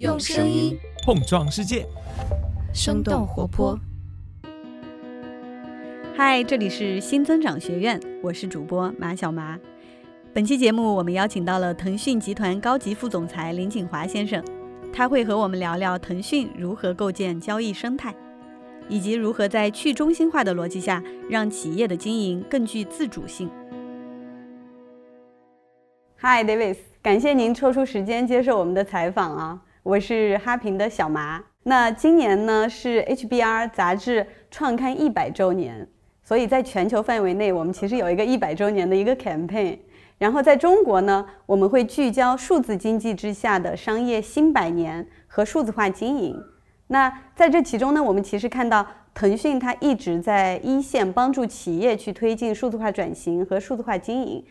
用声音碰撞世界，生动活泼。嗨，这里是新增长学院，我是主播马小麻。本期节目我们邀请到了腾讯集团高级副总裁林景华先生，他会和我们聊聊腾讯如何构建交易生态，以及如何在去中心化的逻辑下让企业的经营更具自主性。Hi Davis，感谢您抽出时间接受我们的采访啊！我是哈平的小麻。那今年呢是 HBR 杂志创刊一百周年，所以在全球范围内，我们其实有一个一百周年的一个 campaign。然后在中国呢，我们会聚焦数字经济之下的商业新百年和数字化经营。那在这其中呢，我们其实看到腾讯它一直在一线帮助企业去推进数字化转型和数字化经营。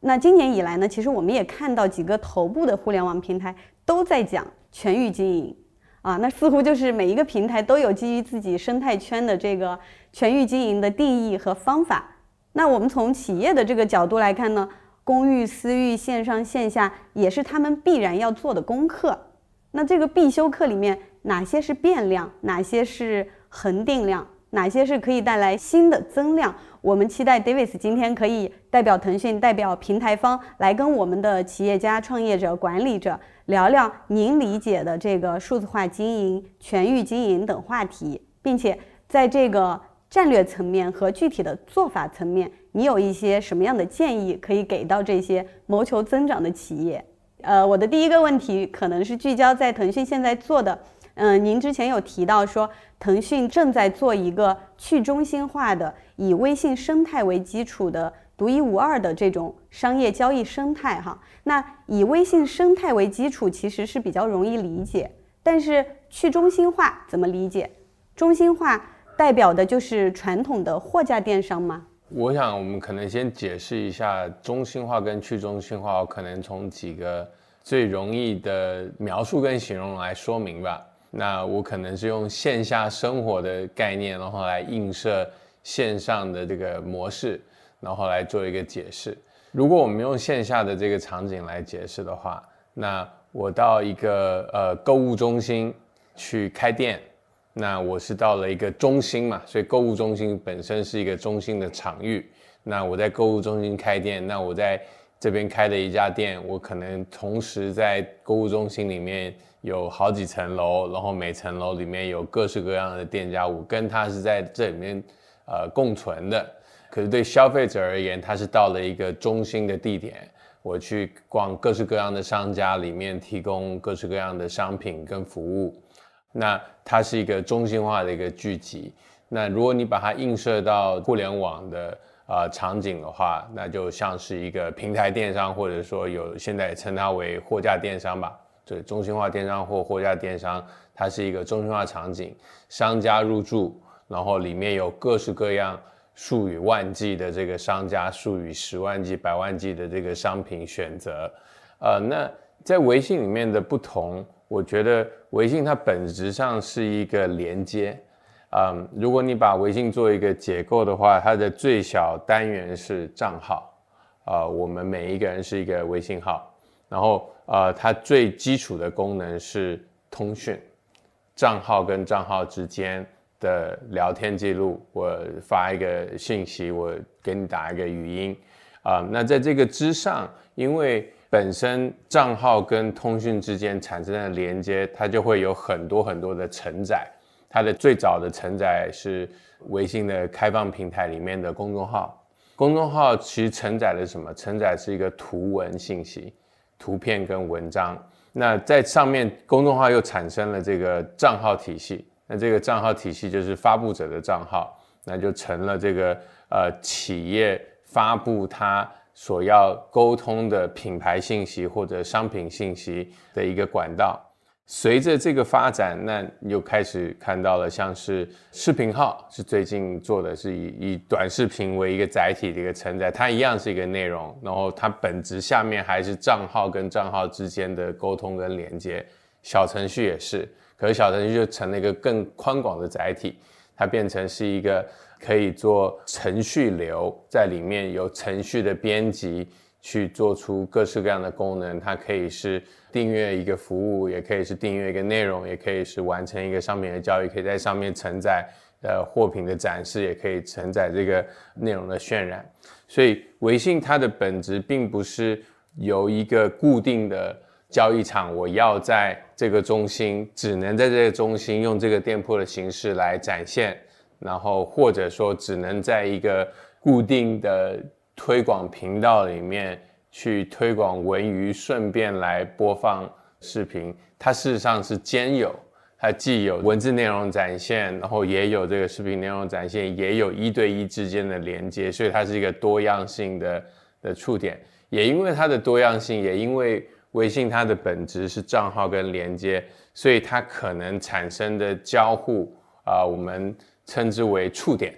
那今年以来呢，其实我们也看到几个头部的互联网平台都在讲全域经营，啊，那似乎就是每一个平台都有基于自己生态圈的这个全域经营的定义和方法。那我们从企业的这个角度来看呢，公域、私域、线上线下也是他们必然要做的功课。那这个必修课里面，哪些是变量，哪些是恒定量，哪些是可以带来新的增量？我们期待 Davis 今天可以代表腾讯，代表平台方来跟我们的企业家、创业者、管理者聊聊您理解的这个数字化经营、全域经营等话题，并且在这个战略层面和具体的做法层面，你有一些什么样的建议可以给到这些谋求增长的企业？呃，我的第一个问题可能是聚焦在腾讯现在做的。嗯，您之前有提到说，腾讯正在做一个去中心化的、以微信生态为基础的独一无二的这种商业交易生态。哈，那以微信生态为基础其实是比较容易理解，但是去中心化怎么理解？中心化代表的就是传统的货架电商吗？我想我们可能先解释一下中心化跟去中心化，我可能从几个最容易的描述跟形容来说明吧。那我可能是用线下生活的概念，然后来映射线上的这个模式，然后来做一个解释。如果我们用线下的这个场景来解释的话，那我到一个呃购物中心去开店，那我是到了一个中心嘛，所以购物中心本身是一个中心的场域。那我在购物中心开店，那我在这边开的一家店，我可能同时在购物中心里面。有好几层楼，然后每层楼里面有各式各样的店家，我跟他是在这里面呃共存的。可是对消费者而言，它是到了一个中心的地点，我去逛各式各样的商家，里面提供各式各样的商品跟服务。那它是一个中心化的一个聚集。那如果你把它映射到互联网的呃场景的话，那就像是一个平台电商，或者说有现在称它为货架电商吧。对中心化电商或货架电商，它是一个中心化场景，商家入驻，然后里面有各式各样数以万计的这个商家，数以十万计、百万计的这个商品选择。呃，那在微信里面的不同，我觉得微信它本质上是一个连接。嗯，如果你把微信做一个结构的话，它的最小单元是账号，啊，我们每一个人是一个微信号。然后，呃，它最基础的功能是通讯，账号跟账号之间的聊天记录。我发一个信息，我给你打一个语音，啊，那在这个之上，因为本身账号跟通讯之间产生的连接，它就会有很多很多的承载。它的最早的承载是微信的开放平台里面的公众号，公众号其实承载了什么？承载是一个图文信息。图片跟文章，那在上面公众号又产生了这个账号体系，那这个账号体系就是发布者的账号，那就成了这个呃企业发布它所要沟通的品牌信息或者商品信息的一个管道。随着这个发展，那又开始看到了像是视频号，是最近做的是以以短视频为一个载体的一个承载，它一样是一个内容，然后它本质下面还是账号跟账号之间的沟通跟连接。小程序也是，可是小程序就成了一个更宽广的载体，它变成是一个可以做程序流，在里面有程序的编辑去做出各式各样的功能。它可以是订阅一个服务，也可以是订阅一个内容，也可以是完成一个商品的交易，可以在上面承载呃货品的展示，也可以承载这个内容的渲染。所以微信它的本质并不是由一个固定的交易场，我要在这个中心，只能在这个中心用这个店铺的形式来展现，然后或者说只能在一个固定的推广频道里面去推广文娱，顺便来播放视频。它事实上是兼有。它既有文字内容展现，然后也有这个视频内容展现，也有一对一之间的连接，所以它是一个多样性的的触点。也因为它的多样性，也因为微信它的本质是账号跟连接，所以它可能产生的交互啊，我们称之为触点，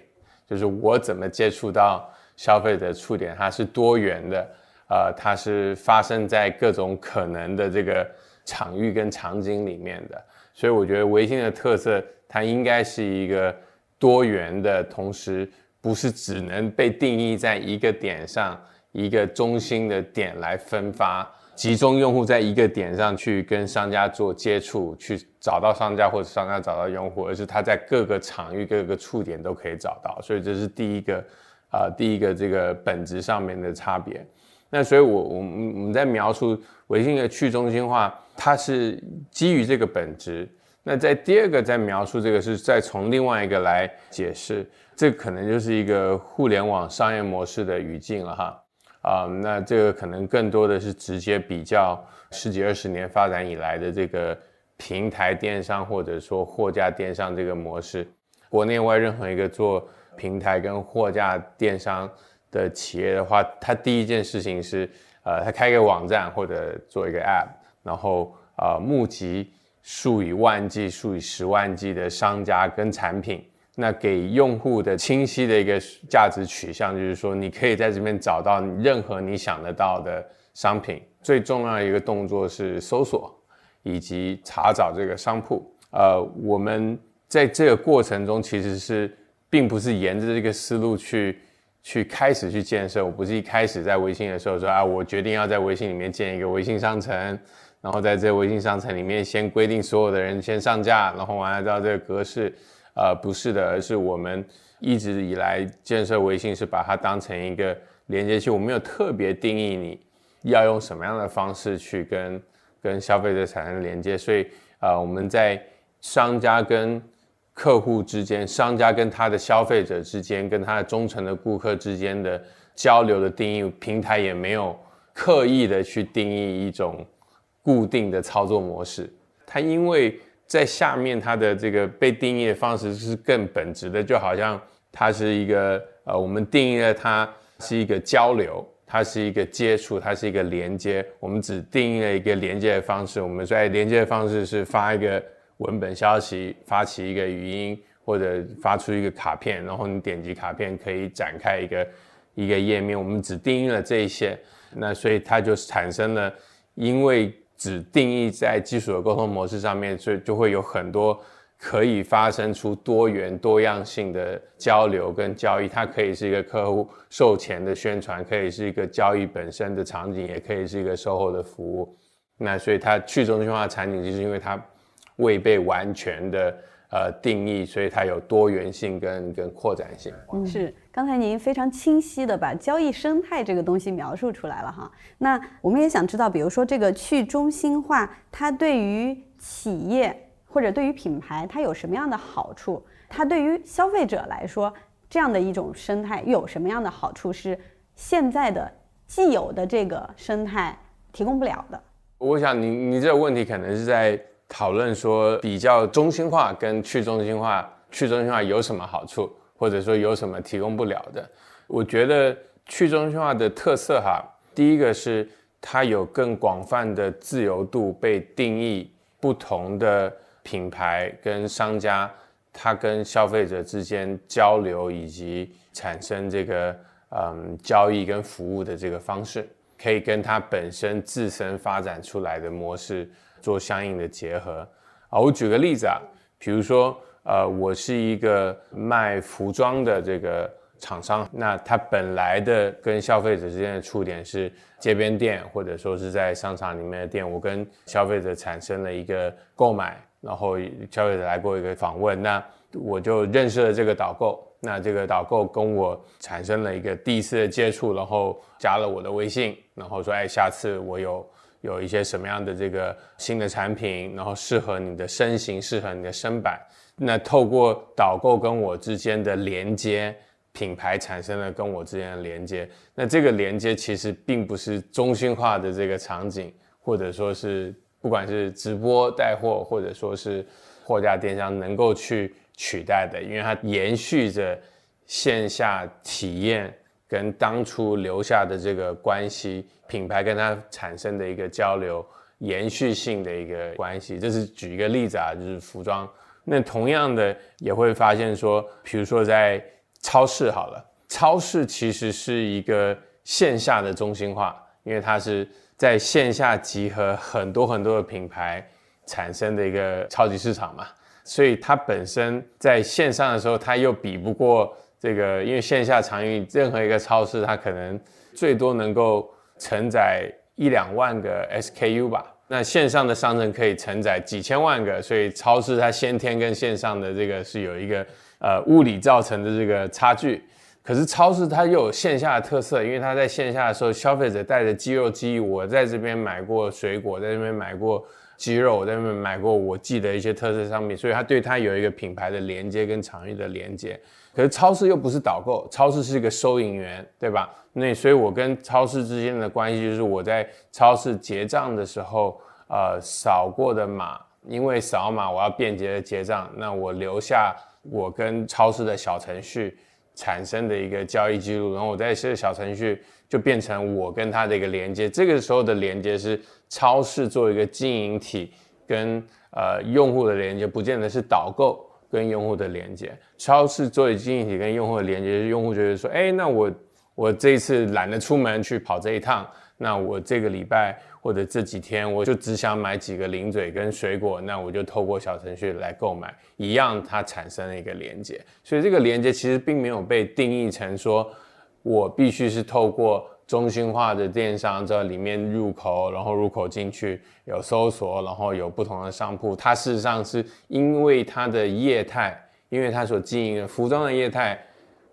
就是我怎么接触到消费者触点，它是多元的，呃，它是发生在各种可能的这个场域跟场景里面的。所以我觉得微信的特色，它应该是一个多元的，同时不是只能被定义在一个点上，一个中心的点来分发，集中用户在一个点上去跟商家做接触，去找到商家或者商家找到用户，而是它在各个场域、各个触点都可以找到。所以这是第一个，啊，第一个这个本质上面的差别。那所以，我我们我们在描述微信的去中心化，它是基于这个本质。那在第二个在描述这个，是再从另外一个来解释，这可能就是一个互联网商业模式的语境了哈。啊，那这个可能更多的是直接比较十几二十年发展以来的这个平台电商或者说货架电商这个模式，国内外任何一个做平台跟货架电商。的企业的话，他第一件事情是，呃，他开一个网站或者做一个 App，然后呃募集数以万计、数以十万计的商家跟产品，那给用户的清晰的一个价值取向，就是说你可以在这边找到任何你想得到的商品。最重要的一个动作是搜索以及查找这个商铺。呃，我们在这个过程中其实是并不是沿着这个思路去。去开始去建设，我不是一开始在微信的时候说啊，我决定要在微信里面建一个微信商城，然后在这微信商城里面先规定所有的人先上架，然后完了到这个格式，呃，不是的，而是我们一直以来建设微信是把它当成一个连接器，我没有特别定义你要用什么样的方式去跟跟消费者产生连接，所以啊，我们在商家跟客户之间、商家跟他的消费者之间、跟他的忠诚的顾客之间的交流的定义，平台也没有刻意的去定义一种固定的操作模式。它因为在下面，它的这个被定义的方式是更本质的，就好像它是一个呃，我们定义了它是一个交流，它是一个接触，它是一个连接。我们只定义了一个连接的方式，我们在连接的方式是发一个。文本消息发起一个语音，或者发出一个卡片，然后你点击卡片可以展开一个一个页面。我们只定义了这一些，那所以它就产生了，因为只定义在基础的沟通模式上面，所以就会有很多可以发生出多元多样性的交流跟交易。它可以是一个客户售前的宣传，可以是一个交易本身的场景，也可以是一个售后的服务。那所以它去中心化的场景，就是因为它。未被完全的呃定义，所以它有多元性跟跟扩展性。是，刚才您非常清晰的把交易生态这个东西描述出来了哈。那我们也想知道，比如说这个去中心化，它对于企业或者对于品牌，它有什么样的好处？它对于消费者来说，这样的一种生态有什么样的好处？是现在的既有的这个生态提供不了的。我想，你你这个问题可能是在。讨论说比较中心化跟去中心化，去中心化有什么好处，或者说有什么提供不了的？我觉得去中心化的特色哈，第一个是它有更广泛的自由度被定义，不同的品牌跟商家，它跟消费者之间交流以及产生这个嗯交易跟服务的这个方式，可以跟它本身自身发展出来的模式。做相应的结合啊，我举个例子啊，比如说，呃，我是一个卖服装的这个厂商，那它本来的跟消费者之间的触点是街边店，或者说是在商场里面的店，我跟消费者产生了一个购买，然后消费者来过一个访问，那我就认识了这个导购，那这个导购跟我产生了一个第一次的接触，然后加了我的微信，然后说，哎，下次我有有一些什么样的这个新的产品，然后适合你的身形，适合你的身板。那透过导购跟我之间的连接，品牌产生了跟我之间的连接。那这个连接其实并不是中心化的这个场景，或者说是不管是直播带货，或者说是货架电商能够去取代的，因为它延续着线下体验跟当初留下的这个关系，品牌跟它产生的一个交流，延续性的一个关系。这是举一个例子啊，就是服装。那同样的也会发现说，比如说在超市好了，超市其实是一个线下的中心化，因为它是在线下集合很多很多的品牌产生的一个超级市场嘛，所以它本身在线上的时候，它又比不过这个，因为线下场域任何一个超市，它可能最多能够承载一两万个 SKU 吧。那线上的商城可以承载几千万个，所以超市它先天跟线上的这个是有一个呃物理造成的这个差距。可是超市它又有线下的特色，因为它在线下的时候，消费者带着肌肉记忆，我在这边买过水果，在这边买过鸡肉，我在那边买过我记得一些特色商品，所以它对它有一个品牌的连接跟场域的连接。可是超市又不是导购，超市是一个收银员，对吧？那所以，我跟超市之间的关系就是，我在超市结账的时候，呃，扫过的码，因为扫码我要便捷的结账，那我留下我跟超市的小程序产生的一个交易记录，然后我在这个小程序就变成我跟他的一个连接。这个时候的连接是超市做一个经营体跟呃用户的连接，不见得是导购跟用户的连接。超市作为经营体跟用户的连接，用户觉得说，哎，那我。我这一次懒得出门去跑这一趟，那我这个礼拜或者这几天，我就只想买几个零嘴跟水果，那我就透过小程序来购买，一样它产生了一个连接。所以这个连接其实并没有被定义成说，我必须是透过中心化的电商这里面入口，然后入口进去有搜索，然后有不同的商铺。它事实上是因为它的业态，因为它所经营的服装的业态、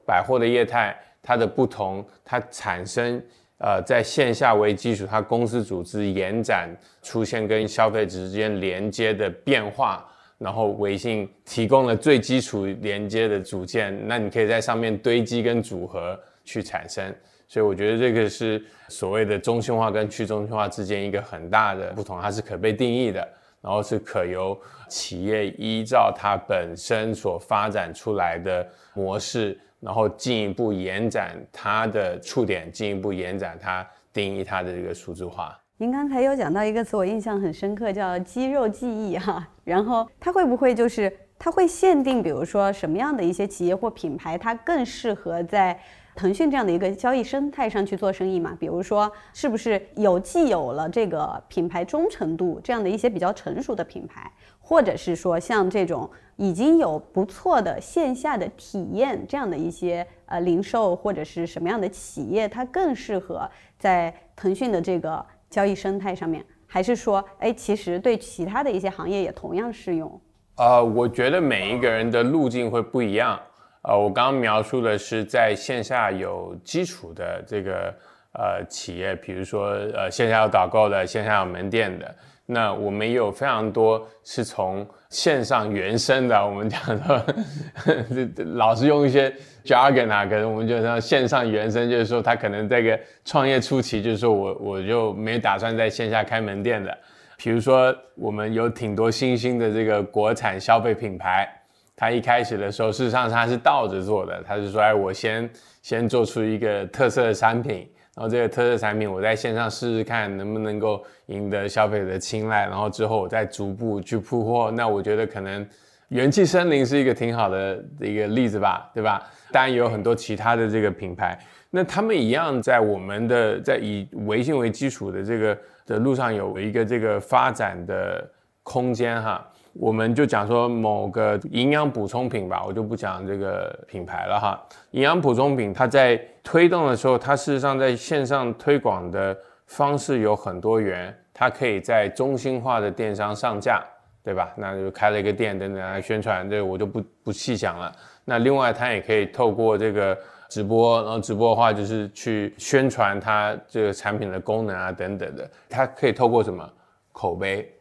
百货的业态。它的不同，它产生呃在线下为基础，它公司组织延展出现跟消费者之间连接的变化，然后微信提供了最基础连接的组件，那你可以在上面堆积跟组合去产生，所以我觉得这个是所谓的中心化跟去中心化之间一个很大的不同，它是可被定义的，然后是可由企业依照它本身所发展出来的模式。然后进一步延展它的触点，进一步延展它定义它的这个数字化。您刚才有讲到一个词，我印象很深刻，叫肌肉记忆哈。然后它会不会就是它会限定，比如说什么样的一些企业或品牌，它更适合在腾讯这样的一个交易生态上去做生意嘛？比如说是不是有既有了这个品牌忠诚度这样的一些比较成熟的品牌？或者是说像这种已经有不错的线下的体验这样的一些呃零售或者是什么样的企业，它更适合在腾讯的这个交易生态上面，还是说，哎，其实对其他的一些行业也同样适用？呃，我觉得每一个人的路径会不一样。呃，我刚刚描述的是在线下有基础的这个呃企业，比如说呃线下有导购的，线下有门店的。那我们也有非常多是从线上原生的，我们讲说，老是用一些 jargon 啊，可能我们就说线上原生，就是说他可能这个创业初期，就是说我我就没打算在线下开门店的。比如说我们有挺多新兴的这个国产消费品牌，他一开始的时候，事实上他是倒着做的，他是说，哎，我先先做出一个特色的产品。然后这个特色产品，我在线上试试看能不能够赢得消费者的青睐，然后之后我再逐步去铺货。那我觉得可能元气森林是一个挺好的一个例子吧，对吧？当然也有很多其他的这个品牌，那他们一样在我们的在以微信为基础的这个的路上有一个这个发展的空间哈。我们就讲说某个营养补充品吧，我就不讲这个品牌了哈。营养补充品它在推动的时候，它事实上在线上推广的方式有很多元，它可以在中心化的电商上架，对吧？那就开了一个店等等来宣传，这个我就不不细讲了。那另外它也可以透过这个直播，然后直播的话就是去宣传它这个产品的功能啊等等的。它可以透过什么口碑？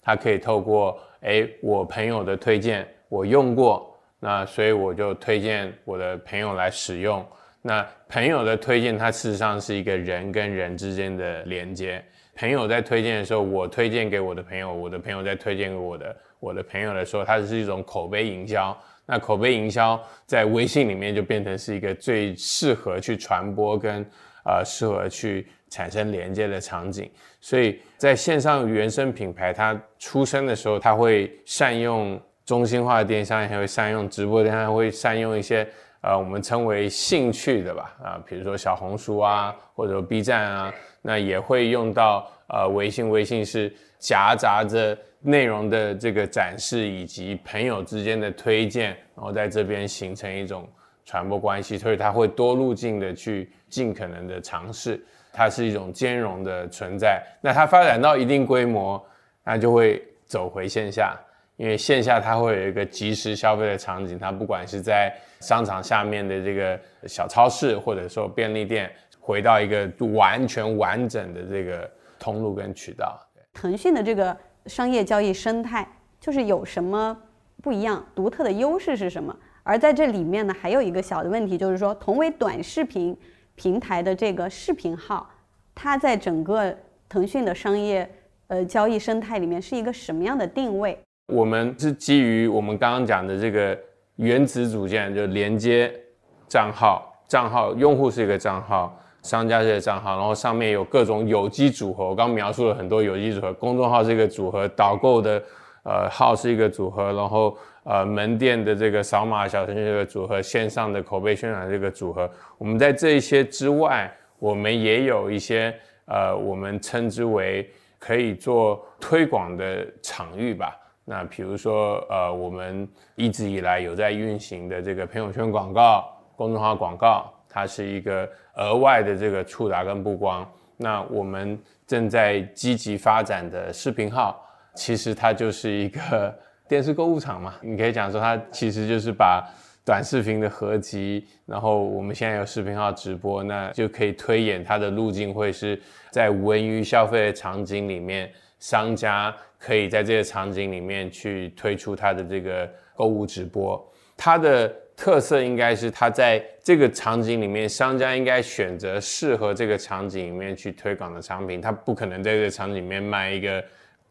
它可以透过。哎，我朋友的推荐我用过，那所以我就推荐我的朋友来使用。那朋友的推荐，它事实上是一个人跟人之间的连接。朋友在推荐的时候，我推荐给我的朋友，我的朋友在推荐给我的我的朋友的时候，它是一种口碑营销。那口碑营销在微信里面就变成是一个最适合去传播跟呃适合去。产生连接的场景，所以在线上原生品牌它出生的时候，它会善用中心化的电商，也会善用直播电商，会善用一些呃我们称为兴趣的吧啊，比如说小红书啊，或者 B 站啊，那也会用到呃微信，微信是夹杂着内容的这个展示以及朋友之间的推荐，然后在这边形成一种传播关系，所以它会多路径的去尽可能的尝试。它是一种兼容的存在，那它发展到一定规模，那就会走回线下，因为线下它会有一个即时消费的场景，它不管是在商场下面的这个小超市，或者说便利店，回到一个完全完整的这个通路跟渠道。腾讯的这个商业交易生态就是有什么不一样、独特的优势是什么？而在这里面呢，还有一个小的问题，就是说同为短视频。平台的这个视频号，它在整个腾讯的商业呃交易生态里面是一个什么样的定位？我们是基于我们刚刚讲的这个原子组件，就连接账号，账号用户是一个账号，商家是一个账号，然后上面有各种有机组合。我刚描述了很多有机组合，公众号是一个组合，导购的呃号是一个组合，然后。呃，门店的这个扫码小程序这个组合，线上的口碑宣传这个组合，我们在这一些之外，我们也有一些呃，我们称之为可以做推广的场域吧。那比如说，呃，我们一直以来有在运行的这个朋友圈广告、公众号广告，它是一个额外的这个触达跟曝光。那我们正在积极发展的视频号，其实它就是一个。电视购物场嘛，你可以讲说它其实就是把短视频的合集，然后我们现在有视频号直播，那就可以推演它的路径会是在文娱消费的场景里面，商家可以在这个场景里面去推出它的这个购物直播。它的特色应该是它在这个场景里面，商家应该选择适合这个场景里面去推广的商品，它不可能在这个场景里面卖一个。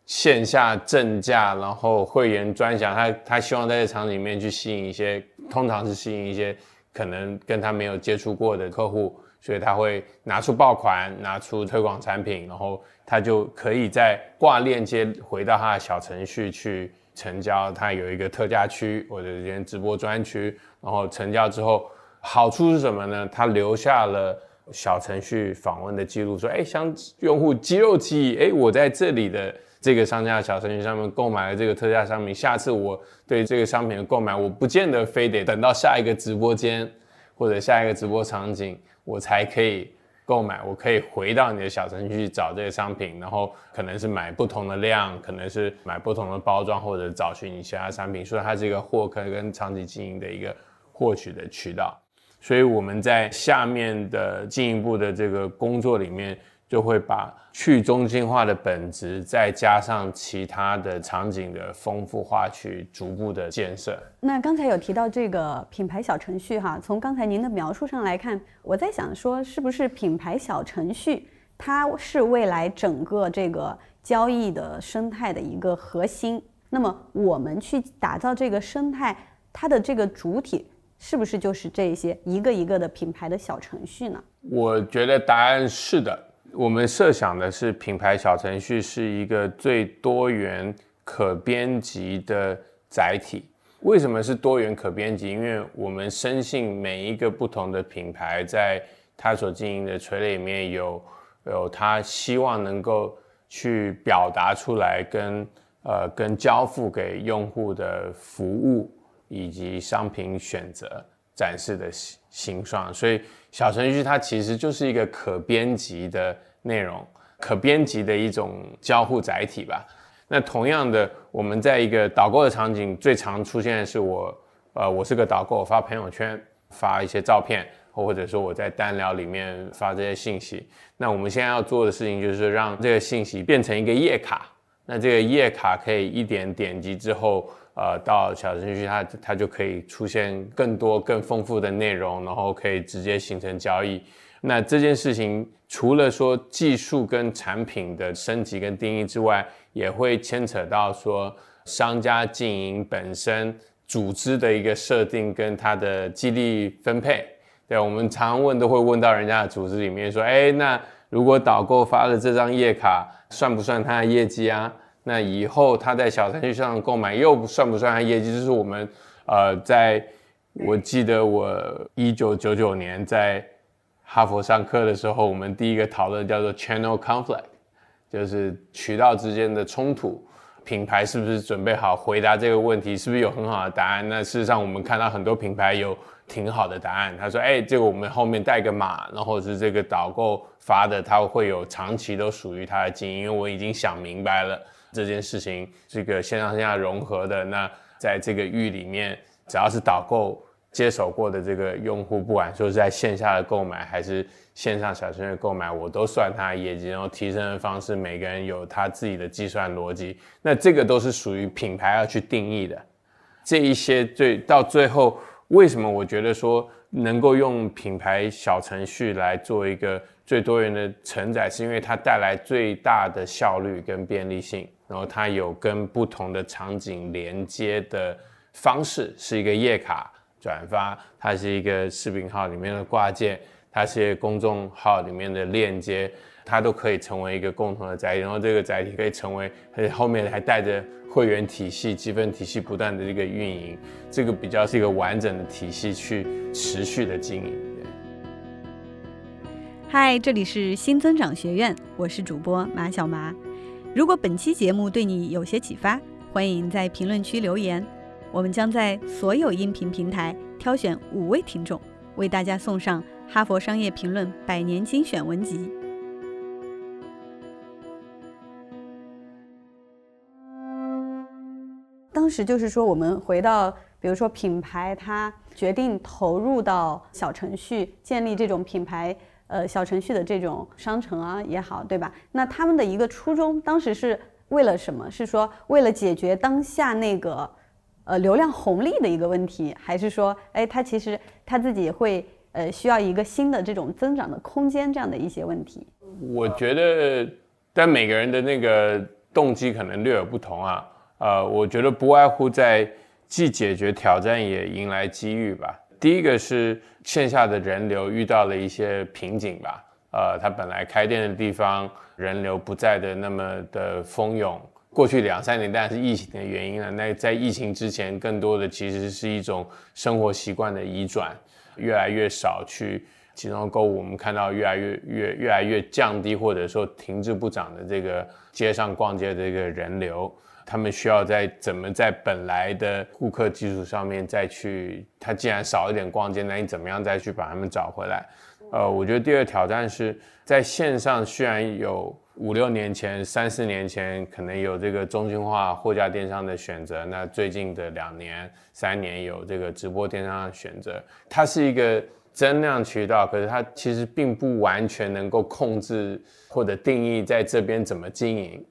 线下正价，然后会员专享，他他希望在这场里面去吸引一些，通常是吸引一些可能跟他没有接触过的客户，所以他会拿出爆款，拿出推广产品，然后他就可以在挂链接回到他的小程序去成交，他有一个特价区或者一些直播专区，然后成交之后，好处是什么呢？他留下了小程序访问的记录，说，哎，像用户肌肉记忆，哎，我在这里的。这个商家的小程序上面购买了这个特价商品，下次我对这个商品的购买，我不见得非得等到下一个直播间或者下一个直播场景，我才可以购买。我可以回到你的小程序去找这个商品，然后可能是买不同的量，可能是买不同的包装，或者找寻你其他商品。所以它是一个获客跟长期经营的一个获取的渠道。所以我们在下面的进一步的这个工作里面。就会把去中心化的本质，再加上其他的场景的丰富化，去逐步的建设。那刚才有提到这个品牌小程序哈，从刚才您的描述上来看，我在想说，是不是品牌小程序它是未来整个这个交易的生态的一个核心？那么我们去打造这个生态，它的这个主体是不是就是这些一个一个的品牌的小程序呢？我觉得答案是的。我们设想的是，品牌小程序是一个最多元、可编辑的载体。为什么是多元可编辑？因为我们深信每一个不同的品牌，在他所经营的垂类里面有有他希望能够去表达出来跟呃跟交付给用户的服务以及商品选择展示的形形状。所以小程序它其实就是一个可编辑的内容，可编辑的一种交互载体吧。那同样的，我们在一个导购的场景，最常出现的是我，呃，我是个导购，我发朋友圈，发一些照片，或者说我在单聊里面发这些信息。那我们现在要做的事情就是让这个信息变成一个页卡。那这个页卡可以一点点击之后，呃，到小程序它它就可以出现更多更丰富的内容，然后可以直接形成交易。那这件事情除了说技术跟产品的升级跟定义之外，也会牵扯到说商家经营本身组织的一个设定跟它的激励分配。对，我们常问都会问到人家的组织里面说，哎，那如果导购发了这张页卡，算不算他的业绩啊？那以后他在小程序上购买又算不算他业绩？就是我们呃，在我记得我一九九九年在。哈佛上课的时候，我们第一个讨论叫做 channel conflict，就是渠道之间的冲突。品牌是不是准备好回答这个问题？是不是有很好的答案？那事实上，我们看到很多品牌有挺好的答案。他说：“哎，这个我们后面带个码，然后是这个导购发的，他会有长期都属于他的经营。因为我已经想明白了这件事情，这个线上线下融合的。那在这个域里面，只要是导购。”接手过的这个用户，不管说是在线下的购买还是线上小程序购买，我都算他业绩，然后提升的方式，每个人有他自己的计算逻辑。那这个都是属于品牌要去定义的。这一些最到最后，为什么我觉得说能够用品牌小程序来做一个最多元的承载，是因为它带来最大的效率跟便利性，然后它有跟不同的场景连接的方式，是一个页卡。转发，它是一个视频号里面的挂件，它是公众号里面的链接，它都可以成为一个共同的载体，然后这个载体可以成为，后面还带着会员体系、积分体系不断的这个运营，这个比较是一个完整的体系去持续的经营。嗨，这里是新增长学院，我是主播马小麻。如果本期节目对你有些启发，欢迎在评论区留言。我们将在所有音频平台挑选五位听众，为大家送上《哈佛商业评论》百年精选文集。当时就是说，我们回到，比如说品牌，它决定投入到小程序，建立这种品牌，呃，小程序的这种商城啊也好，对吧？那他们的一个初衷，当时是为了什么？是说为了解决当下那个。呃，流量红利的一个问题，还是说，哎，他其实他自己会呃需要一个新的这种增长的空间，这样的一些问题。我觉得，但每个人的那个动机可能略有不同啊。呃，我觉得不外乎在既解决挑战，也迎来机遇吧。第一个是线下的人流遇到了一些瓶颈吧。呃，它本来开店的地方人流不再的那么的蜂拥。过去两三年当然是疫情的原因了。那在疫情之前，更多的其实是一种生活习惯的移转，越来越少去集中购物。我们看到越来越越越来越降低，或者说停滞不涨的这个街上逛街的这个人流，他们需要在怎么在本来的顾客基础上面再去，他既然少一点逛街，那你怎么样再去把他们找回来？呃，我觉得第二挑战是在线上虽然有。五六年前、三四年前，可能有这个中心化货架电商的选择。那最近的两年、三年有这个直播电商的选择。它是一个增量渠道，可是它其实并不完全能够控制或者定义在这边怎么经营。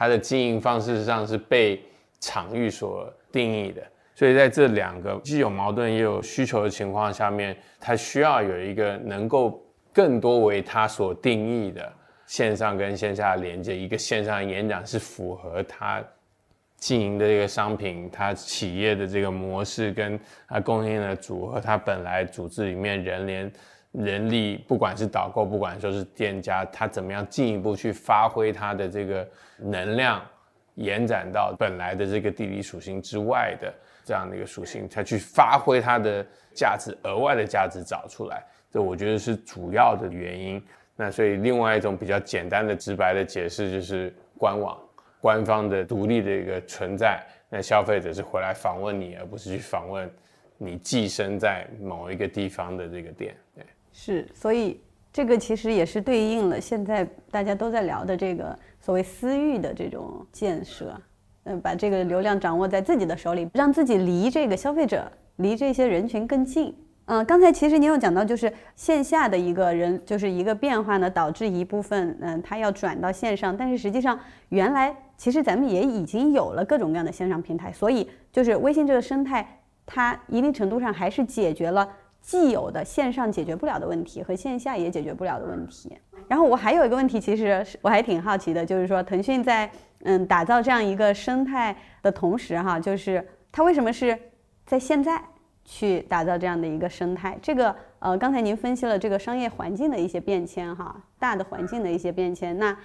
它的经营方式上是被场域所定义的。所以在这两个既有矛盾也有需求的情况下面，它需要有一个能够更多为它所定义的。线上跟线下连接，一个线上演讲是符合他经营的这个商品，他企业的这个模式跟他供应链的组合，它本来组织里面人连人力，不管是导购，不管说是店家，他怎么样进一步去发挥他的这个能量，延展到本来的这个地理属性之外的这样的一个属性，才去发挥它的价值，额外的价值找出来，这我觉得是主要的原因。那所以另外一种比较简单的、直白的解释就是官网，官方的独立的一个存在，那消费者是回来访问你，而不是去访问你寄生在某一个地方的这个店。是，所以这个其实也是对应了现在大家都在聊的这个所谓私域的这种建设，嗯，把这个流量掌握在自己的手里，让自己离这个消费者、离这些人群更近。嗯，刚才其实你有讲到，就是线下的一个人，就是一个变化呢，导致一部分嗯，他要转到线上，但是实际上原来其实咱们也已经有了各种各样的线上平台，所以就是微信这个生态，它一定程度上还是解决了既有的线上解决不了的问题和线下也解决不了的问题。然后我还有一个问题，其实我还挺好奇的，就是说腾讯在嗯打造这样一个生态的同时，哈，就是它为什么是在现在？去打造这样的一个生态，这个呃，刚才您分析了这个商业环境的一些变迁哈，大的环境的一些变迁，那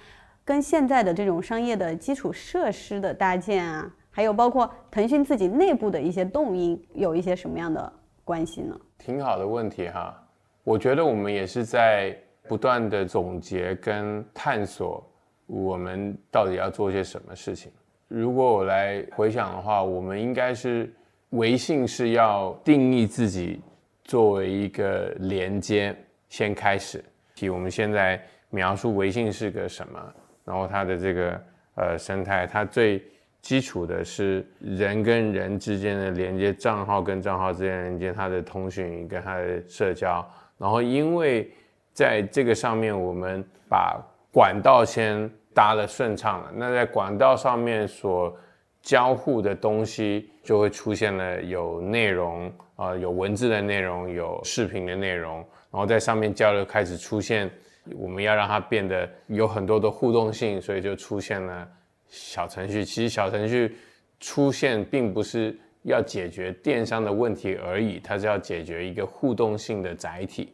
跟现在的这种商业的基础设施的搭建啊，还有包括腾讯自己内部的一些动因，有一些什么样的关系呢？挺好的问题哈，我觉得我们也是在不断的总结跟探索，我们到底要做些什么事情。如果我来回想的话，我们应该是。微信是要定义自己作为一个连接，先开始。提我们现在描述微信是个什么，然后它的这个呃生态，它最基础的是人跟人之间的连接，账号跟账号之间连接，它的通讯跟它的社交。然后因为在这个上面，我们把管道先搭的顺畅了，那在管道上面所交互的东西就会出现了有内容啊，有文字的内容，有视频的内容，然后在上面交流开始出现，我们要让它变得有很多的互动性，所以就出现了小程序。其实小程序出现并不是要解决电商的问题而已，它是要解决一个互动性的载体。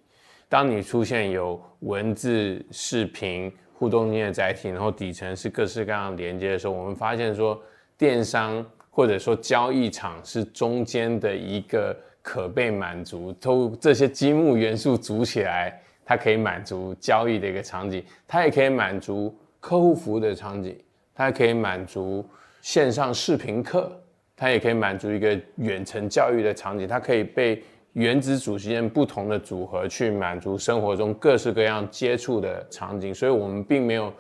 当你出现有文字、视频互动性的载体，然后底层是各式各样连接的时候，我们发现说。电商或者说交易场是中间的一个可被满足，都这些积木元素组起来，它可以满足交易的一个场景，它也可以满足客户服务的场景，它可以满足线上视频课，它也可以满足一个远程教育的场景，它可以被原子组件不同的组合去满足生活中各式各样接触的场景，所以我们并没有。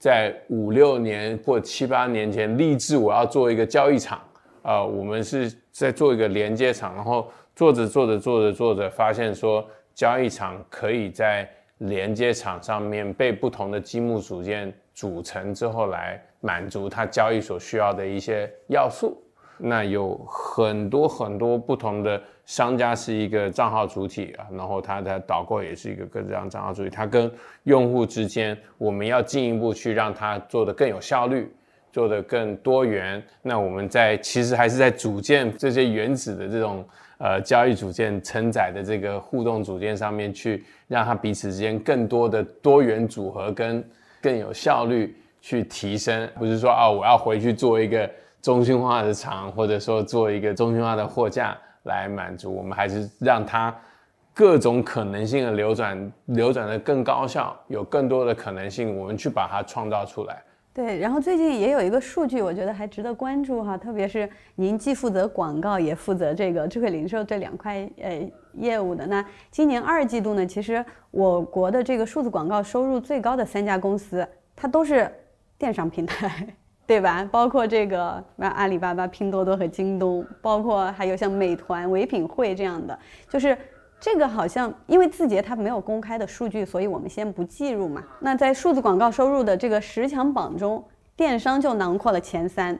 在五六年或七八年前立志我要做一个交易场，啊，我们是在做一个连接场，然后做着做着做着做着，发现说交易场可以在连接场上面被不同的积木组件组成之后来满足它交易所需要的一些要素。那有很多很多不同的商家是一个账号主体啊，然后它的导购也是一个各自样账号主体，它跟用户之间，我们要进一步去让它做得更有效率，做得更多元。那我们在其实还是在组建这些原子的这种呃交易组件承载的这个互动组件上面去，让它彼此之间更多的多元组合跟更有效率去提升，不是说啊我要回去做一个。中心化的厂，或者说做一个中心化的货架来满足我们，还是让它各种可能性的流转流转的更高效，有更多的可能性，我们去把它创造出来。对，然后最近也有一个数据，我觉得还值得关注哈，特别是您既负责广告，也负责这个智慧零售这两块呃业务的。那今年二季度呢，其实我国的这个数字广告收入最高的三家公司，它都是电商平台。对吧？包括这个那阿里巴巴、拼多多和京东，包括还有像美团、唯品会这样的，就是这个好像因为字节它没有公开的数据，所以我们先不计入嘛。那在数字广告收入的这个十强榜中，电商就囊括了前三。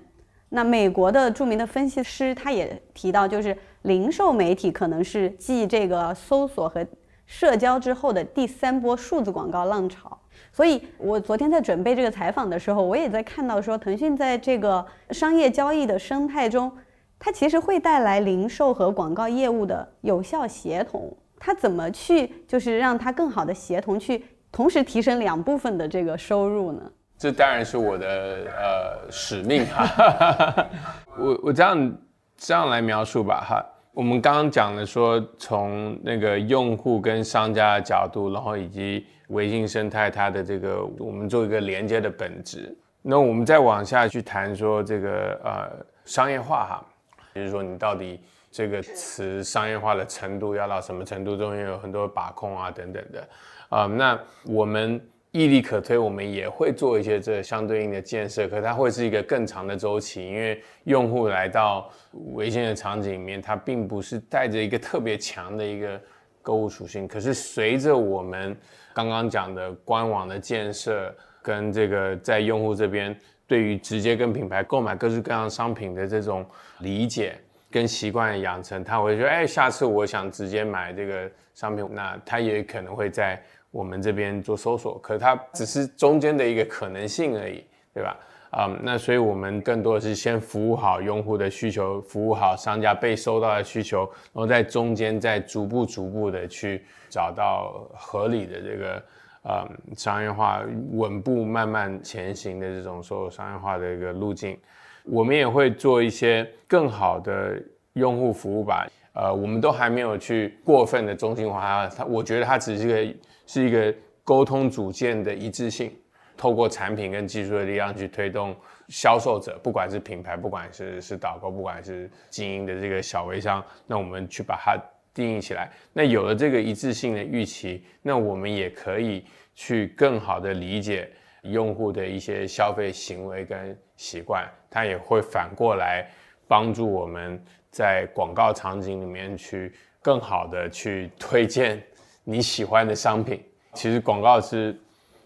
那美国的著名的分析师他也提到，就是零售媒体可能是继这个搜索和社交之后的第三波数字广告浪潮。所以，我昨天在准备这个采访的时候，我也在看到说，腾讯在这个商业交易的生态中，它其实会带来零售和广告业务的有效协同。它怎么去，就是让它更好的协同，去同时提升两部分的这个收入呢？这当然是我的呃使命哈。我我这样这样来描述吧哈。我们刚刚讲了说，从那个用户跟商家的角度，然后以及微信生态，它的这个我们做一个连接的本质。那我们再往下去谈说这个呃商业化哈，就是说你到底这个词商业化的程度要到什么程度，中间有很多把控啊等等的啊。那我们毅力可推，我们也会做一些这相对应的建设，可它会是一个更长的周期，因为用户来到微信的场景里面，它并不是带着一个特别强的一个购物属性，可是随着我们刚刚讲的官网的建设。跟这个在用户这边对于直接跟品牌购买各式各样商品的这种理解跟习惯的养成，他会说，哎，下次我想直接买这个商品，那他也可能会在我们这边做搜索，可它只是中间的一个可能性而已，对吧？啊，那所以我们更多的是先服务好用户的需求，服务好商家被收到的需求，然后在中间再逐步逐步的去找到合理的这个。呃，商业化稳步慢慢前行的这种所有商业化的一个路径，我们也会做一些更好的用户服务吧。呃，我们都还没有去过分的中心化它，我觉得它只是一个是一个沟通组件的一致性，透过产品跟技术的力量去推动销售者，不管是品牌，不管是是导购，不管是经营的这个小微商，那我们去把它定义起来。那有了这个一致性的预期，那我们也可以。去更好的理解用户的一些消费行为跟习惯，它也会反过来帮助我们在广告场景里面去更好的去推荐你喜欢的商品。其实广告是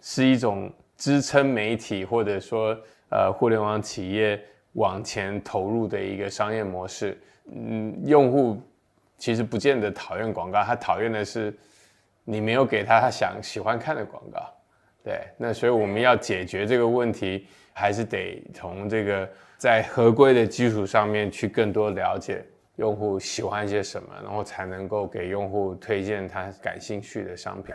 是一种支撑媒体或者说呃互联网企业往前投入的一个商业模式。嗯，用户其实不见得讨厌广告，他讨厌的是。你没有给他他想喜欢看的广告，对，那所以我们要解决这个问题，还是得从这个在合规的基础上面去更多了解用户喜欢些什么，然后才能够给用户推荐他感兴趣的商品。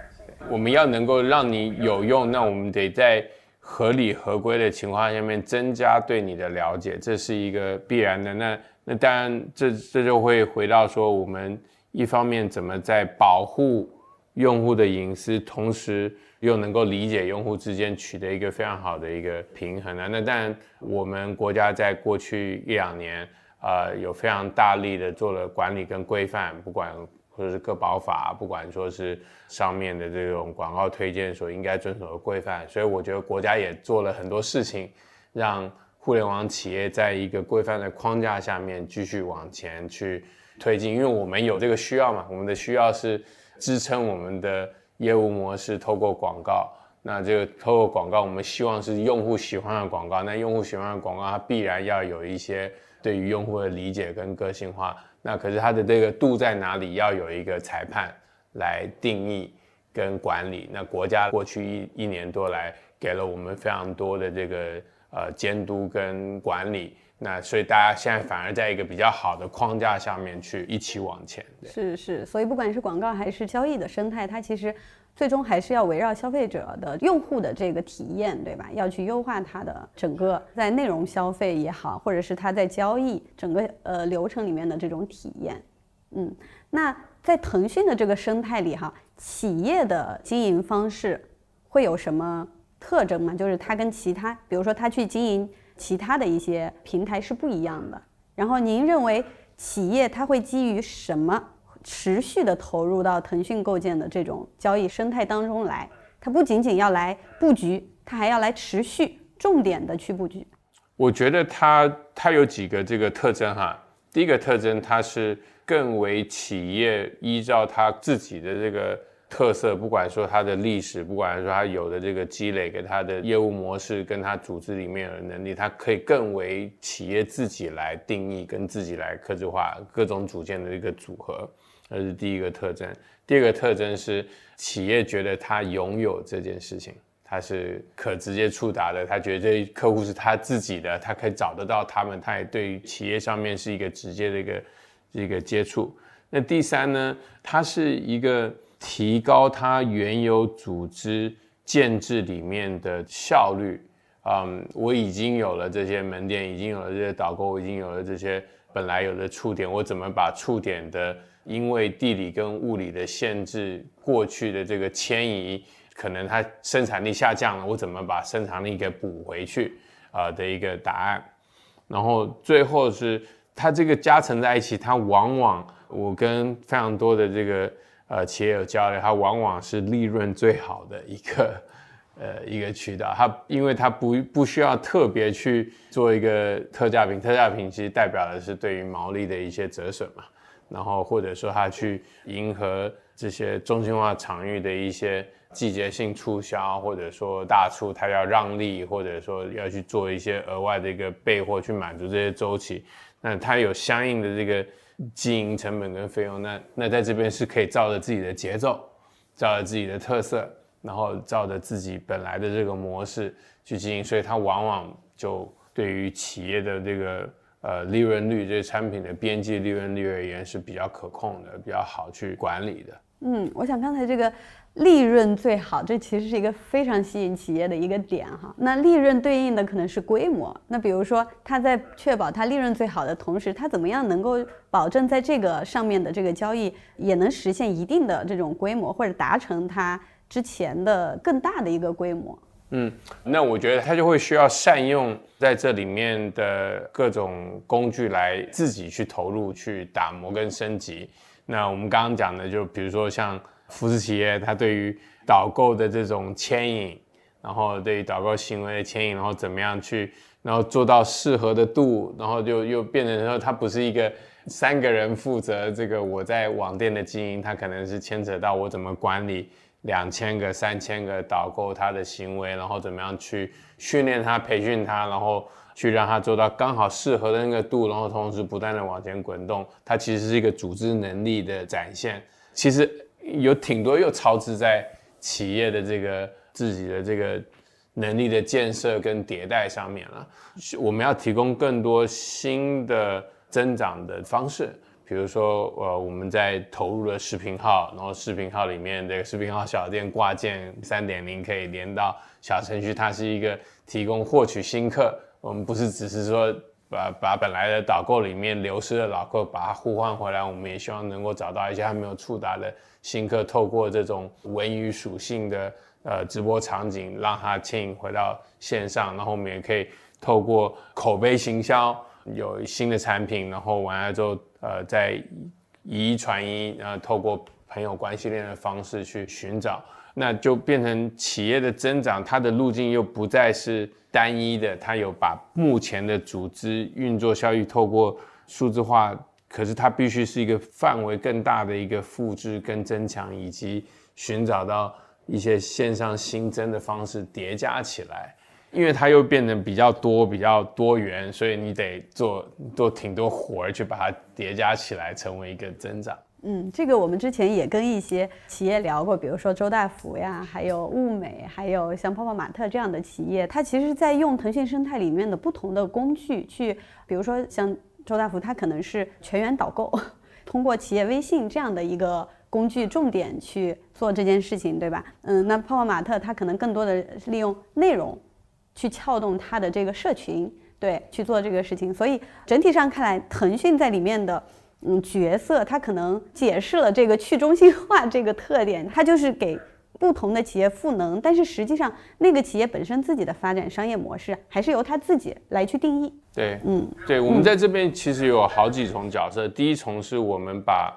我们要能够让你有用，那我们得在合理合规的情况下面增加对你的了解，这是一个必然的。那那当然，这这就会回到说，我们一方面怎么在保护。用户的隐私，同时又能够理解用户之间取得一个非常好的一个平衡啊。那当然，我们国家在过去一两年，呃，有非常大力的做了管理跟规范，不管或者是个保法，不管说是上面的这种广告推荐所应该遵守的规范。所以我觉得国家也做了很多事情，让互联网企业在一个规范的框架下面继续往前去推进，因为我们有这个需要嘛，我们的需要是。支撑我们的业务模式，透过广告。那这个透过广告，我们希望是用户喜欢的广告。那用户喜欢的广告，它必然要有一些对于用户的理解跟个性化。那可是它的这个度在哪里？要有一个裁判来定义跟管理。那国家过去一一年多来，给了我们非常多的这个呃监督跟管理。那所以大家现在反而在一个比较好的框架下面去一起往前。是是，所以不管是广告还是交易的生态，它其实最终还是要围绕消费者的用户的这个体验，对吧？要去优化它的整个在内容消费也好，或者是它在交易整个呃流程里面的这种体验。嗯，那在腾讯的这个生态里哈，企业的经营方式会有什么特征吗？就是它跟其他，比如说它去经营。其他的一些平台是不一样的。然后您认为企业它会基于什么持续的投入到腾讯构建的这种交易生态当中来？它不仅仅要来布局，它还要来持续重点的去布局。我觉得它它有几个这个特征哈。第一个特征，它是更为企业依照它自己的这个。特色，不管说它的历史，不管说它有的这个积累，跟它的业务模式，跟它组织里面的能力，它可以更为企业自己来定义，跟自己来克制化各种组件的一个组合，这是第一个特征。第二个特征是企业觉得它拥有这件事情，它是可直接触达的，他觉得这客户是他自己的，他可以找得到他们，他也对于企业上面是一个直接的一个一个接触。那第三呢，它是一个。提高它原有组织建制里面的效率，嗯，我已经有了这些门店，已经有了这些导购，已经有了这些本来有的触点，我怎么把触点的因为地理跟物理的限制，过去的这个迁移，可能它生产力下降了，我怎么把生产力给补回去？呃的一个答案。然后最后是它这个加成在一起，它往往我跟非常多的这个呃企业有交流，它往往是利润最好的一个呃一个渠道。它因为它不不需要特别去做一个特价品，特价品其实代表的是对于毛利的一些折损嘛。然后或者说它去迎合这些中心化场域的一些季节性促销，或者说大促它要让利，或者说要去做一些额外的一个备货去满足这些周期，那它有相应的这个经营成本跟费用，那那在这边是可以照着自己的节奏，照着自己的特色，然后照着自己本来的这个模式去经营，所以它往往就对于企业的这个。呃，利润率这产品的边际利润率而言是比较可控的，比较好去管理的。嗯，我想刚才这个利润最好，这其实是一个非常吸引企业的一个点哈。那利润对应的可能是规模。那比如说，它在确保它利润最好的同时，它怎么样能够保证在这个上面的这个交易也能实现一定的这种规模，或者达成它之前的更大的一个规模？嗯，那我觉得它就会需要善用在这里面的各种工具来自己去投入、去打磨跟升级。那我们刚刚讲的，就比如说像服饰企业，它对于导购的这种牵引，然后对于导购行为的牵引，然后怎么样去，然后做到适合的度，然后就又变成说，它不是一个三个人负责这个我在网店的经营，它可能是牵扯到我怎么管理。两千个、三千个导购他的行为，然后怎么样去训练他、培训他，然后去让他做到刚好适合的那个度，然后同时不断的往前滚动。它其实是一个组织能力的展现。其实有挺多又超支在企业的这个自己的这个能力的建设跟迭代上面了。我们要提供更多新的增长的方式。比如说，呃，我们在投入了视频号，然后视频号里面这个视频号小店挂件三点零可以连到小程序，它是一个提供获取新客。我们不是只是说把把本来的导购里面流失的老客把它互换回来，我们也希望能够找到一些还没有触达的新客，透过这种文娱属性的呃直播场景，让他牵引回到线上。然后我们也可以透过口碑行销，有新的产品，然后完了之后。呃，再以一传一，然后透过朋友关系链的方式去寻找，那就变成企业的增长，它的路径又不再是单一的，它有把目前的组织运作效益透过数字化，可是它必须是一个范围更大的一个复制跟增强，以及寻找到一些线上新增的方式叠加起来。因为它又变得比较多、比较多元，所以你得做做挺多活儿去把它叠加起来，成为一个增长。嗯，这个我们之前也跟一些企业聊过，比如说周大福呀，还有物美，还有像泡泡玛特这样的企业，它其实在用腾讯生态里面的不同的工具去，比如说像周大福，它可能是全员导购，通过企业微信这样的一个工具，重点去做这件事情，对吧？嗯，那泡泡玛特它可能更多的是利用内容。去撬动它的这个社群，对，去做这个事情。所以整体上看来，腾讯在里面的嗯角色，它可能解释了这个去中心化这个特点，它就是给不同的企业赋能。但是实际上，那个企业本身自己的发展商业模式，还是由他自己来去定义。对，嗯，对，我们在这边其实有好几重角色。第一重是我们把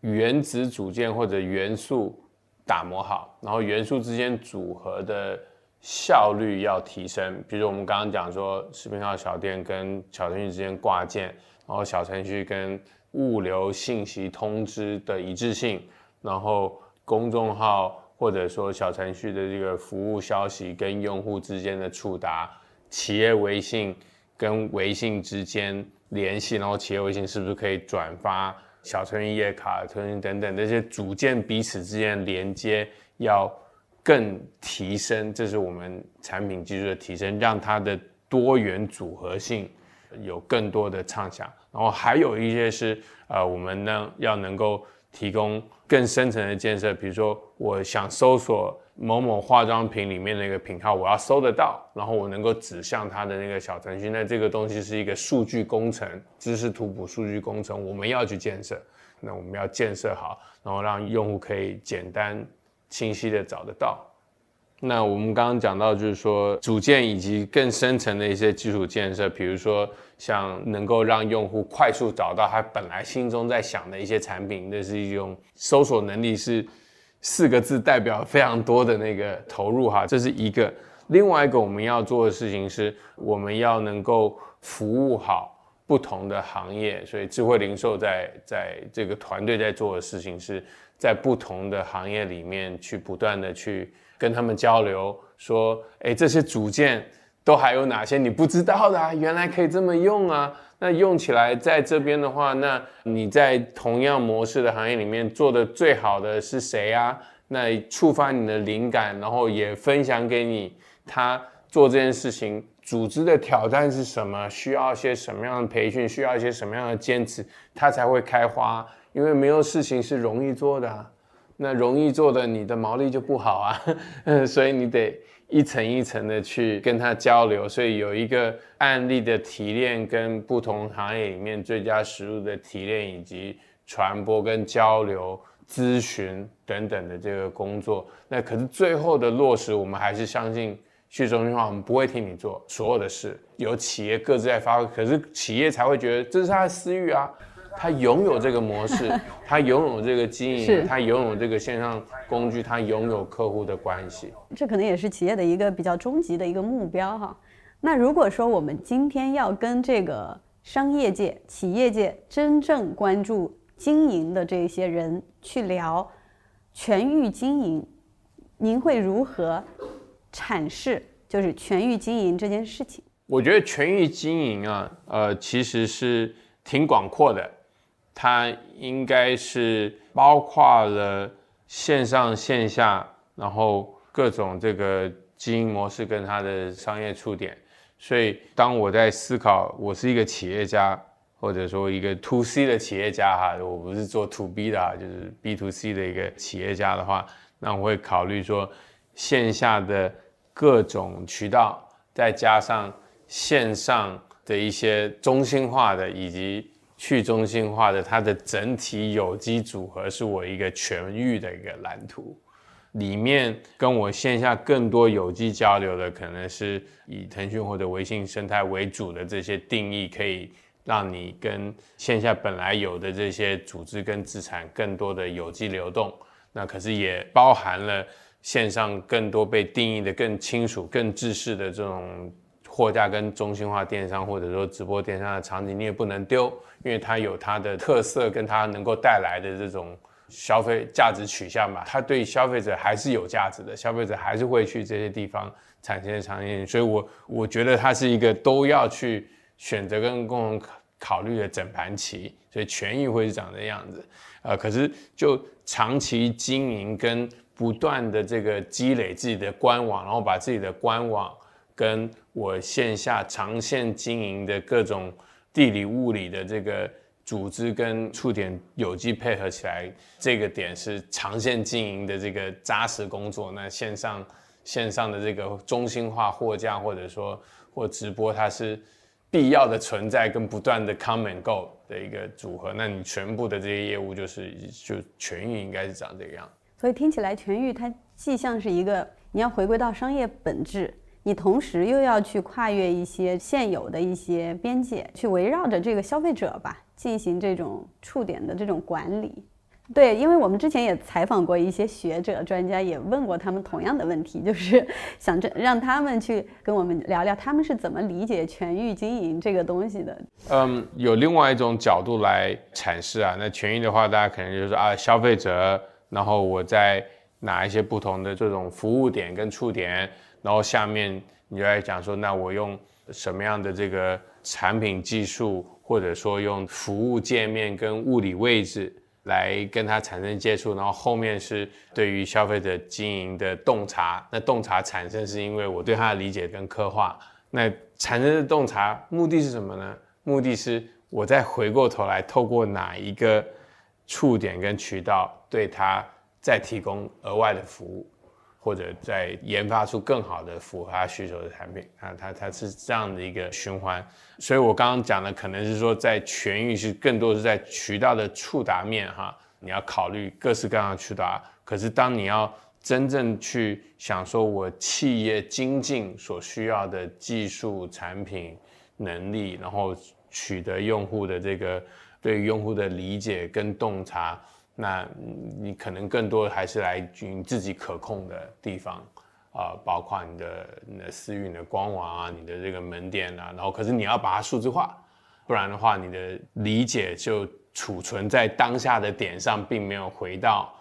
原子组件或者元素打磨好，然后元素之间组合的。效率要提升，比如我们刚刚讲说，视频号小店跟小程序之间挂件，然后小程序跟物流信息通知的一致性，然后公众号或者说小程序的这个服务消息跟用户之间的触达，企业微信跟微信之间联系，然后企业微信是不是可以转发小程序页卡、腾讯等等这些组件彼此之间连接要。更提升，这是我们产品技术的提升，让它的多元组合性有更多的畅想。然后还有一些是，呃，我们呢要能够提供更深层的建设，比如说我想搜索某某化妆品里面那个品号，我要搜得到，然后我能够指向它的那个小程序。那这个东西是一个数据工程，知识图谱数据工程，我们要去建设。那我们要建设好，然后让用户可以简单。清晰的找得到，那我们刚刚讲到，就是说组件以及更深层的一些基础建设，比如说像能够让用户快速找到他本来心中在想的一些产品，那是一种搜索能力，是四个字代表非常多的那个投入哈，这是一个。另外一个我们要做的事情是，我们要能够服务好不同的行业，所以智慧零售在在这个团队在做的事情是在不同的行业里面去不断的去。跟他们交流，说，哎，这些组件都还有哪些你不知道的啊？原来可以这么用啊！那用起来在这边的话，那你在同样模式的行业里面做的最好的是谁啊？那触发你的灵感，然后也分享给你，他做这件事情，组织的挑战是什么？需要一些什么样的培训？需要一些什么样的坚持，它才会开花？因为没有事情是容易做的。那容易做的，你的毛利就不好啊，所以你得一层一层的去跟他交流，所以有一个案例的提炼，跟不同行业里面最佳实物的提炼，以及传播跟交流、咨询等等的这个工作。那可是最后的落实，我们还是相信去中心化，我们不会替你做所有的事，由企业各自在发挥。可是企业才会觉得这是他的私欲啊。他拥有这个模式，他拥有这个经营，他拥有这个线上工具，他拥有客户的关系。这可能也是企业的一个比较终极的一个目标哈。那如果说我们今天要跟这个商业界、企业界真正关注经营的这些人去聊全域经营，您会如何阐释就是全域经营这件事情？我觉得全域经营啊，呃，其实是挺广阔的。它应该是包括了线上线下，然后各种这个经营模式跟它的商业触点。所以当我在思考，我是一个企业家，或者说一个 to C 的企业家哈，我不是做 to B 的哈，就是 B to C 的一个企业家的话，那我会考虑说线下的各种渠道，再加上线上的一些中心化的以及。去中心化的它的整体有机组合是我一个全域的一个蓝图，里面跟我线下更多有机交流的，可能是以腾讯或者微信生态为主的这些定义，可以让你跟线下本来有的这些组织跟资产更多的有机流动。那可是也包含了线上更多被定义的更清楚、更制式的这种。货架跟中心化电商或者说直播电商的场景，你也不能丢，因为它有它的特色，跟它能够带来的这种消费价值取向吧。它对消费者还是有价值的，消费者还是会去这些地方产生的场景。所以，我我觉得它是一个都要去选择跟共同考虑的整盘棋。所以，权益会是长这样子。呃，可是就长期经营跟不断的这个积累自己的官网，然后把自己的官网。跟我线下长线经营的各种地理物理的这个组织跟触点有机配合起来，这个点是长线经营的这个扎实工作。那线上线上的这个中心化货架或者说或直播，它是必要的存在跟不断的 come and go 的一个组合。那你全部的这些业务就是就全域应该是长这个样。所以听起来全域它既像是一个你要回归到商业本质。你同时又要去跨越一些现有的一些边界，去围绕着这个消费者吧进行这种触点的这种管理。对，因为我们之前也采访过一些学者专家，也问过他们同样的问题，就是 想着让他们去跟我们聊聊他们是怎么理解全域经营这个东西的。嗯，有另外一种角度来阐释啊，那全域的话，大家可能就是啊消费者，然后我在拿一些不同的这种服务点跟触点。然后下面你就来讲说，那我用什么样的这个产品技术，或者说用服务界面跟物理位置来跟它产生接触，然后后面是对于消费者经营的洞察。那洞察产生是因为我对它的理解跟刻画。那产生的洞察目的是什么呢？目的是我再回过头来，透过哪一个触点跟渠道，对它再提供额外的服务。或者在研发出更好的符合他需求的产品，啊，它它是这样的一个循环。所以我刚刚讲的可能是说，在全域是更多是在渠道的触达面哈，你要考虑各式各样的触达。可是当你要真正去想说，我企业精进所需要的技术、产品、能力，然后取得用户的这个对用户的理解跟洞察，那你可能更多还是来于自己可控的地方啊，包括你的你的私域、的官网啊、你的这个门店啊，然后可是你要把它数字化，不然的话，你的理解就储存在当下的点上，并没有回到。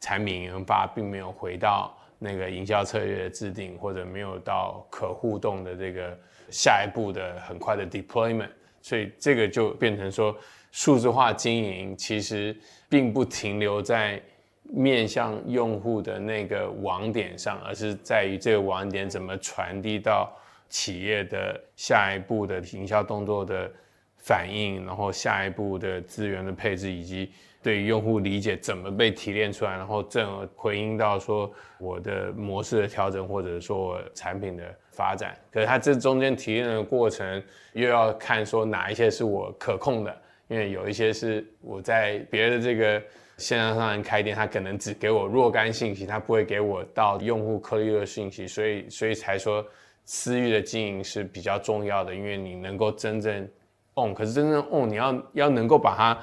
产品研发并没有回到那个营销策略的制定，或者没有到可互动的这个下一步的很快的 deployment，所以这个就变成说，数字化经营其实并不停留在面向用户的那个网点上，而是在于这个网点怎么传递到企业的下一步的营销动作的反应，然后下一步的资源的配置以及。对于用户理解怎么被提炼出来，然后正而回应到说我的模式的调整，或者说产品的发展。可是它这中间提炼的过程，又要看说哪一些是我可控的，因为有一些是我在别的这个线上商开店，他可能只给我若干信息，他不会给我到用户颗粒的信息，所以所以才说私域的经营是比较重要的，因为你能够真正 on，可是真正 on，你要要能够把它。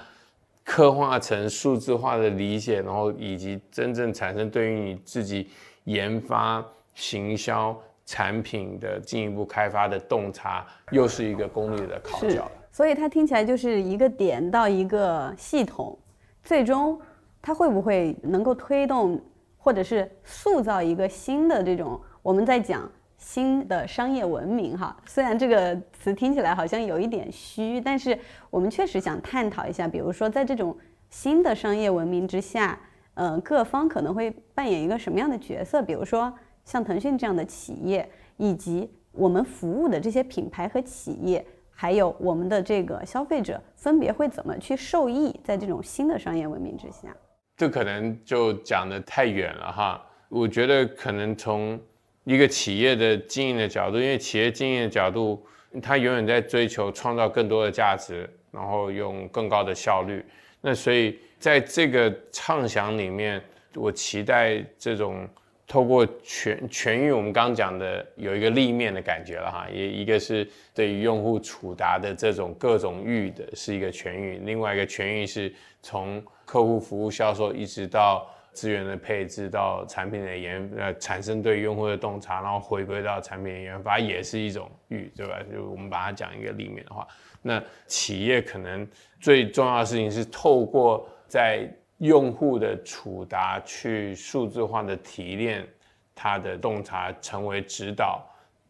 刻画成数字化的理解，然后以及真正产生对于你自己研发、行销产品的进一步开发的洞察，又是一个功力的考教。所以它听起来就是一个点到一个系统，最终它会不会能够推动或者是塑造一个新的这种我们在讲。新的商业文明，哈，虽然这个词听起来好像有一点虚，但是我们确实想探讨一下，比如说在这种新的商业文明之下，嗯，各方可能会扮演一个什么样的角色？比如说像腾讯这样的企业，以及我们服务的这些品牌和企业，还有我们的这个消费者，分别会怎么去受益？在这种新的商业文明之下，这可能就讲得太远了哈。我觉得可能从一个企业的经营的角度，因为企业经营的角度，它永远在追求创造更多的价值，然后用更高的效率。那所以在这个畅想里面，我期待这种透过全全域，我们刚刚讲的有一个立面的感觉了哈，也一个是对于用户触达的这种各种域的是一个全域，另外一个全域是从客户服务销售一直到。资源的配置到产品的研呃产生对用户的洞察，然后回归到产品的研发也是一种域，对吧？就我们把它讲一个立面的话，那企业可能最重要的事情是透过在用户的触达去数字化的提炼它的洞察，成为指导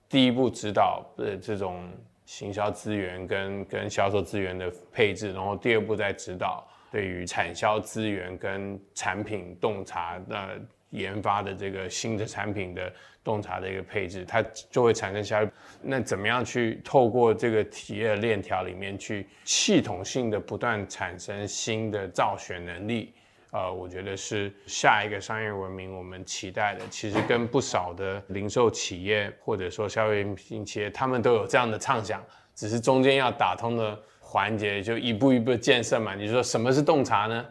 第一步指导的这种行销资源跟跟销售资源的配置，然后第二步再指导。对于产销资源跟产品洞察的研发的这个新的产品的洞察的一个配置，它就会产生下那怎么样去透过这个企业链条里面去系统性的不断产生新的造血能力？呃，我觉得是下一个商业文明我们期待的。其实跟不少的零售企业或者说消费品企业，他们都有这样的畅想，只是中间要打通的。环节就一步一步建设嘛。你说什么是洞察呢？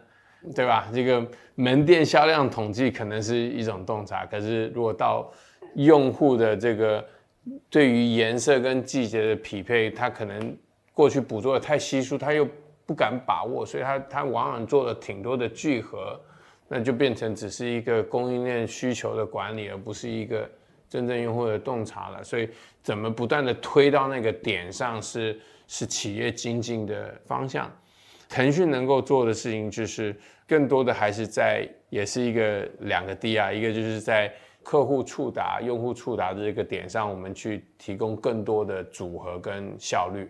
对吧？这个门店销量统计可能是一种洞察，可是如果到用户的这个对于颜色跟季节的匹配，它可能过去捕捉的太稀疏，它又不敢把握，所以他他往往做了挺多的聚合，那就变成只是一个供应链需求的管理，而不是一个真正用户的洞察了。所以怎么不断的推到那个点上是？是企业精进的方向，腾讯能够做的事情就是更多的还是在，也是一个两个 D 啊，一个就是在客户触达、用户触达的这个点上，我们去提供更多的组合跟效率，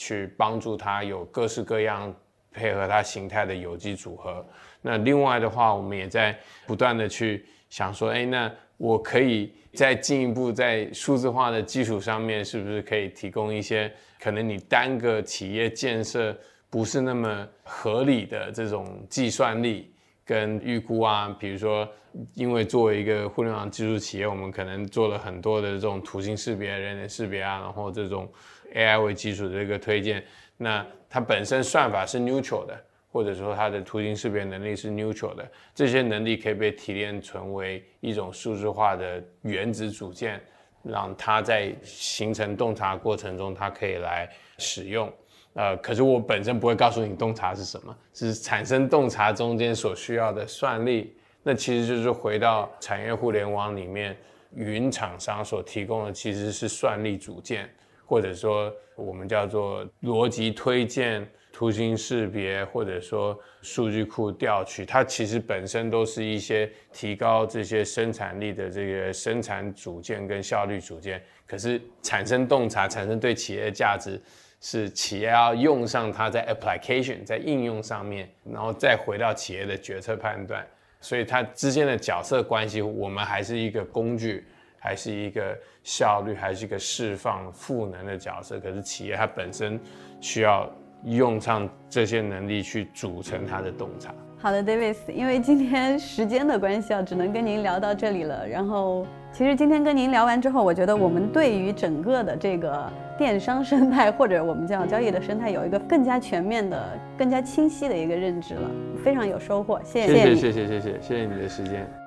去帮助它有各式各样配合它形态的有机组合。那另外的话，我们也在不断的去想说，哎，那我可以再进一步在数字化的基础上面，是不是可以提供一些？可能你单个企业建设不是那么合理的这种计算力跟预估啊，比如说，因为作为一个互联网技术企业，我们可能做了很多的这种图形识别、人脸识别啊，然后这种 AI 为基础的这个推荐，那它本身算法是 neutral 的，或者说它的图形识别能力是 neutral 的，这些能力可以被提炼成为一种数字化的原子组件，让它在形成洞察过程中，它可以来使用。呃，可是我本身不会告诉你洞察是什么，是产生洞察中间所需要的算力。那其实就是回到产业互联网里面，云厂商所提供的其实是算力组件，或者说我们叫做逻辑推荐、图形识别，或者说数据库调取，它其实本身都是一些提高这些生产力的这个生产组件跟效率组件。可是产生洞察、产生对企业的价值，是企业要用上它在 application 在应用上面，然后再回到企业的决策判断。所以它之间的角色关系，我们还是一个工具，还是一个效率还是一个释放赋能的角色。可是企业它本身需要用上这些能力去组成它的洞察。好的 davis 因为今天时间的关系啊只能跟您聊到这里了。然后其实今天跟您聊完之后我觉得我们对于整个的这个电商生态或者我们叫交易的生态有一个更加全面的更加清晰的一个认知了。非常有收获谢谢谢谢谢谢谢谢谢谢你的时间。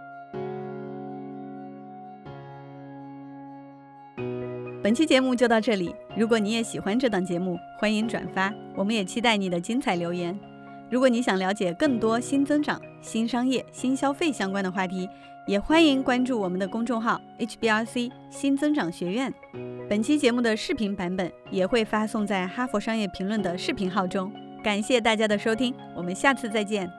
本期节目就到这里。如果你也喜欢这档节目，欢迎转发。我们也期待你的精彩留言。如果你想了解更多新增长、新商业、新消费相关的话题，也欢迎关注我们的公众号 HBRC 新增长学院。本期节目的视频版本也会发送在哈佛商业评论的视频号中。感谢大家的收听，我们下次再见。